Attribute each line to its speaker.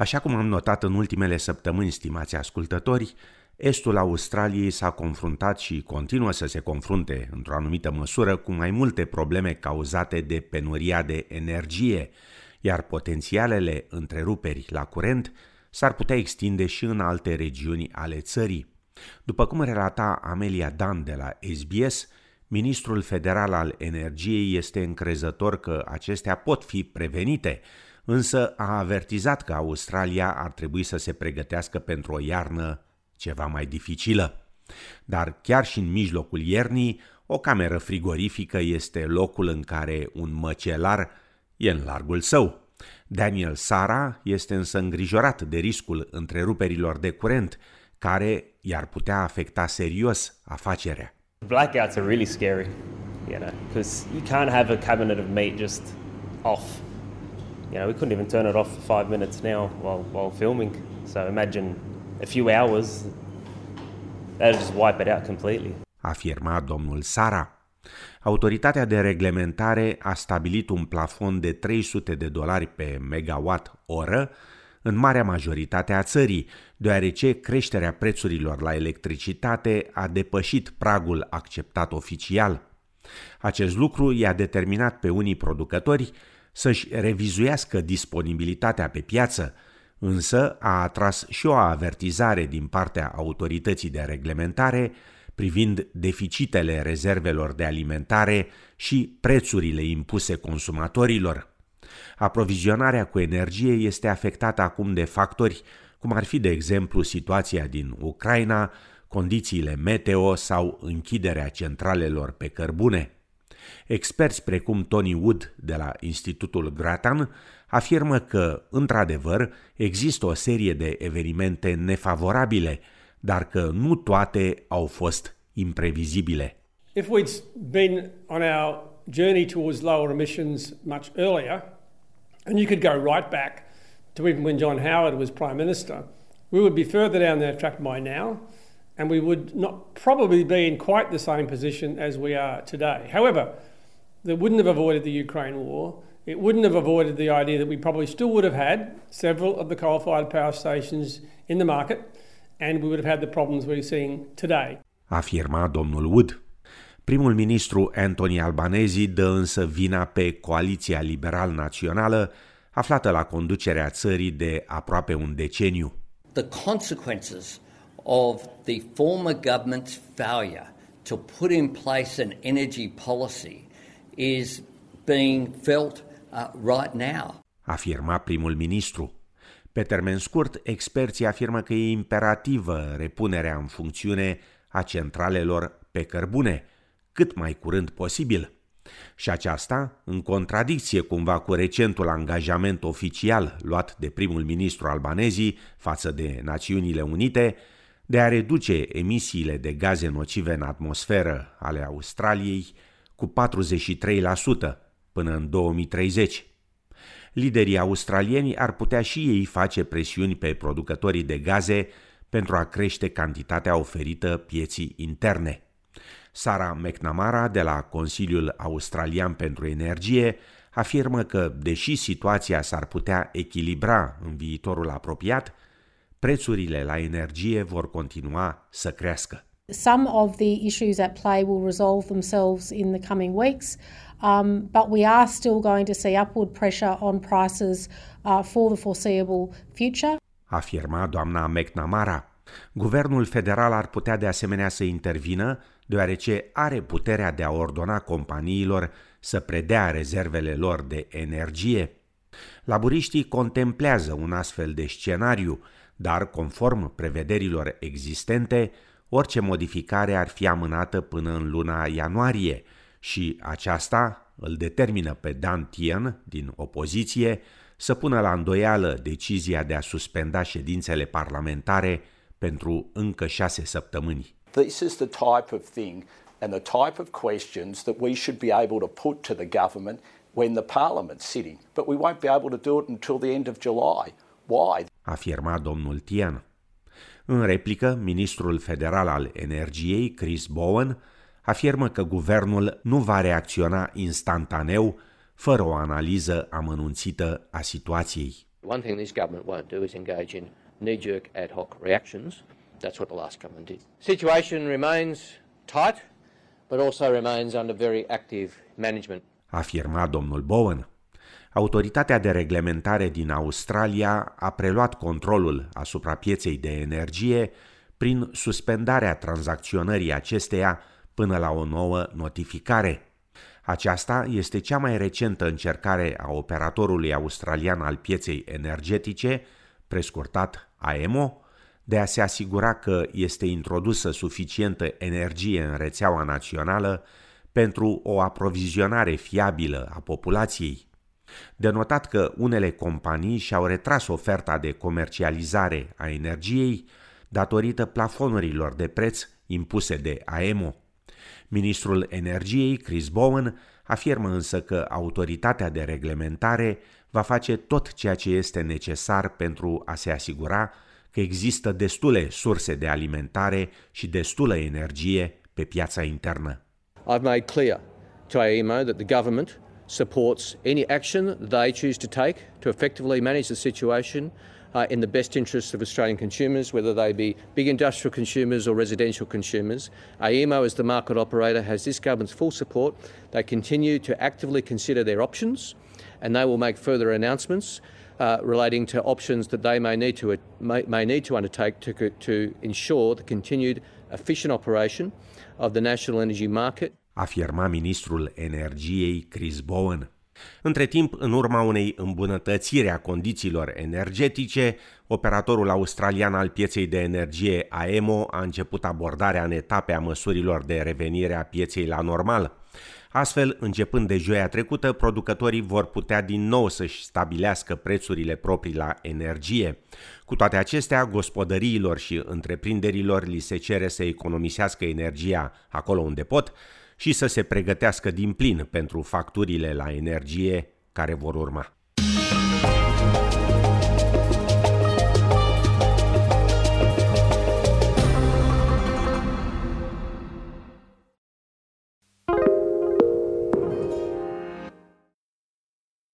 Speaker 1: Așa cum am notat în ultimele săptămâni, stimați ascultători, estul Australiei s-a confruntat și continuă să se confrunte, într-o anumită măsură, cu mai multe probleme cauzate de penuria de energie, iar potențialele întreruperi la curent s-ar putea extinde și în alte regiuni ale țării. După cum relata Amelia Dan de la SBS, ministrul federal al energiei este încrezător că acestea pot fi prevenite, însă a avertizat că Australia ar trebui să se pregătească pentru o iarnă ceva mai dificilă. Dar chiar și în mijlocul iernii, o cameră frigorifică este locul în care un măcelar e în largul său. Daniel Sara este însă îngrijorat de riscul întreruperilor de curent, care i-ar putea afecta serios afacerea.
Speaker 2: Blackouts are really scary, you know, because you can't have a cabinet of meat just off. You know, we couldn't even turn it off for five minutes now while, while filming. So imagine a few hours, that'll just wipe it out completely.
Speaker 1: Afirma domnul Sara. Autoritatea de reglementare a stabilit un plafon de 300 de dolari pe megawatt oră în marea majoritate a țării, deoarece creșterea prețurilor la electricitate a depășit pragul acceptat oficial. Acest lucru i-a determinat pe unii producători să-și revizuiască disponibilitatea pe piață, însă a atras și o avertizare din partea autorității de reglementare privind deficitele rezervelor de alimentare și prețurile impuse consumatorilor. Aprovizionarea cu energie este afectată acum de factori cum ar fi, de exemplu, situația din Ucraina, condițiile meteo sau închiderea centralelor pe cărbune. Experți precum Tony Wood de la Institutul Grattan afirmă că, într-adevăr, există o serie de evenimente nefavorabile, dar că nu toate au fost imprevizibile.
Speaker 3: If we'd been on our journey towards lower emissions much earlier, and you could go right back to even when John Howard was Prime Minister, we would be further down that track by now, and we would not probably be in quite the same position as we are today. However, that wouldn't have avoided the Ukraine war. It wouldn't have avoided the idea that we probably still would have had several of the coal-fired power stations in the market, and we would have had the problems we're seeing today.
Speaker 1: Afirma domnul Wood. Primul ministru Anthony Albanese dă însă vina pe Coaliția Liberal Națională, aflată la conducerea țării de aproape un deceniu.
Speaker 4: The consequences of the former government's failure to put in place an energy policy is being felt uh, right now.
Speaker 1: Afirma primul ministru. Pe termen scurt, experții afirmă că e imperativă repunerea în funcțiune a centralelor pe cărbune, cât mai curând posibil. Și aceasta, în contradicție cumva cu recentul angajament oficial luat de primul ministru albanezii față de Națiunile Unite de a reduce emisiile de gaze nocive în atmosferă ale Australiei cu 43% până în 2030. Liderii australieni ar putea și ei face presiuni pe producătorii de gaze pentru a crește cantitatea oferită pieții interne. Sara McNamara de la Consiliul Australian pentru Energie afirmă că, deși situația s-ar putea echilibra în viitorul apropiat, prețurile la energie vor continua să crească.
Speaker 5: Some of the issues at play will resolve themselves in the coming weeks, um, but we are still going to see upward pressure on prices uh, for the foreseeable future.
Speaker 1: Afirma doamna McNamara. Guvernul federal ar putea de asemenea să intervină, deoarece are puterea de a ordona companiilor să predea rezervele lor de energie. Laburiștii contemplează un astfel de scenariu, dar, conform prevederilor existente, orice modificare ar fi amânată până în luna ianuarie și aceasta îl determină pe Dan Tien din opoziție să pună la îndoială decizia de a suspenda ședințele parlamentare pentru încă șase săptămâni.
Speaker 6: This is the type of thing and the type of questions that we should be able to put to the government when the parliament's sitting, but we won't be able to do it until the end of July. Why?
Speaker 1: Afirma domnul Tian. În replică, ministrul federal al energiei, Chris Bowen, afirmă că guvernul nu va reacționa instantaneu fără o analiză amănunțită a situației.
Speaker 7: One thing this government won't do is engage in knee-jerk ad hoc reactions. That's what the last government did. Situation remains tight, but also remains under very active management.
Speaker 1: Afirma domnul Bowen. Autoritatea de reglementare din Australia a preluat controlul asupra pieței de energie prin suspendarea tranzacționării acesteia până la o nouă notificare. Aceasta este cea mai recentă încercare a operatorului australian al pieței energetice, prescurtat AEMO, de a se asigura că este introdusă suficientă energie în rețeaua națională pentru o aprovizionare fiabilă a populației. De notat că unele companii și-au retras oferta de comercializare a energiei datorită plafonurilor de preț impuse de AEMO. Ministrul Energiei, Chris Bowen, afirmă însă că autoritatea de reglementare va face tot ceea ce este necesar pentru a se asigura că există destule surse de alimentare și destulă energie pe piața internă.
Speaker 7: I've made clear to AEMO that the government supports any action they choose to take to effectively manage the situation uh, in the best interests of Australian consumers, whether they be big industrial consumers or residential consumers. AEMO, as the market operator, has this government's full support. They continue to actively consider their options and they will make further announcements uh, relating to options that they may need to, may, may need to undertake to, to ensure the continued efficient operation of the national energy market.
Speaker 1: Afirma ministrul energiei Chris Bowen. Între timp, în urma unei îmbunătățiri a condițiilor energetice, operatorul australian al pieței de energie AEMO a început abordarea în etape a măsurilor de revenire a pieței la normal. Astfel, începând de joia trecută, producătorii vor putea din nou să-și stabilească prețurile proprii la energie. Cu toate acestea, gospodăriilor și întreprinderilor li se cere să economisească energia acolo unde pot, și să se pregătească din plin pentru facturile la energie care vor urma.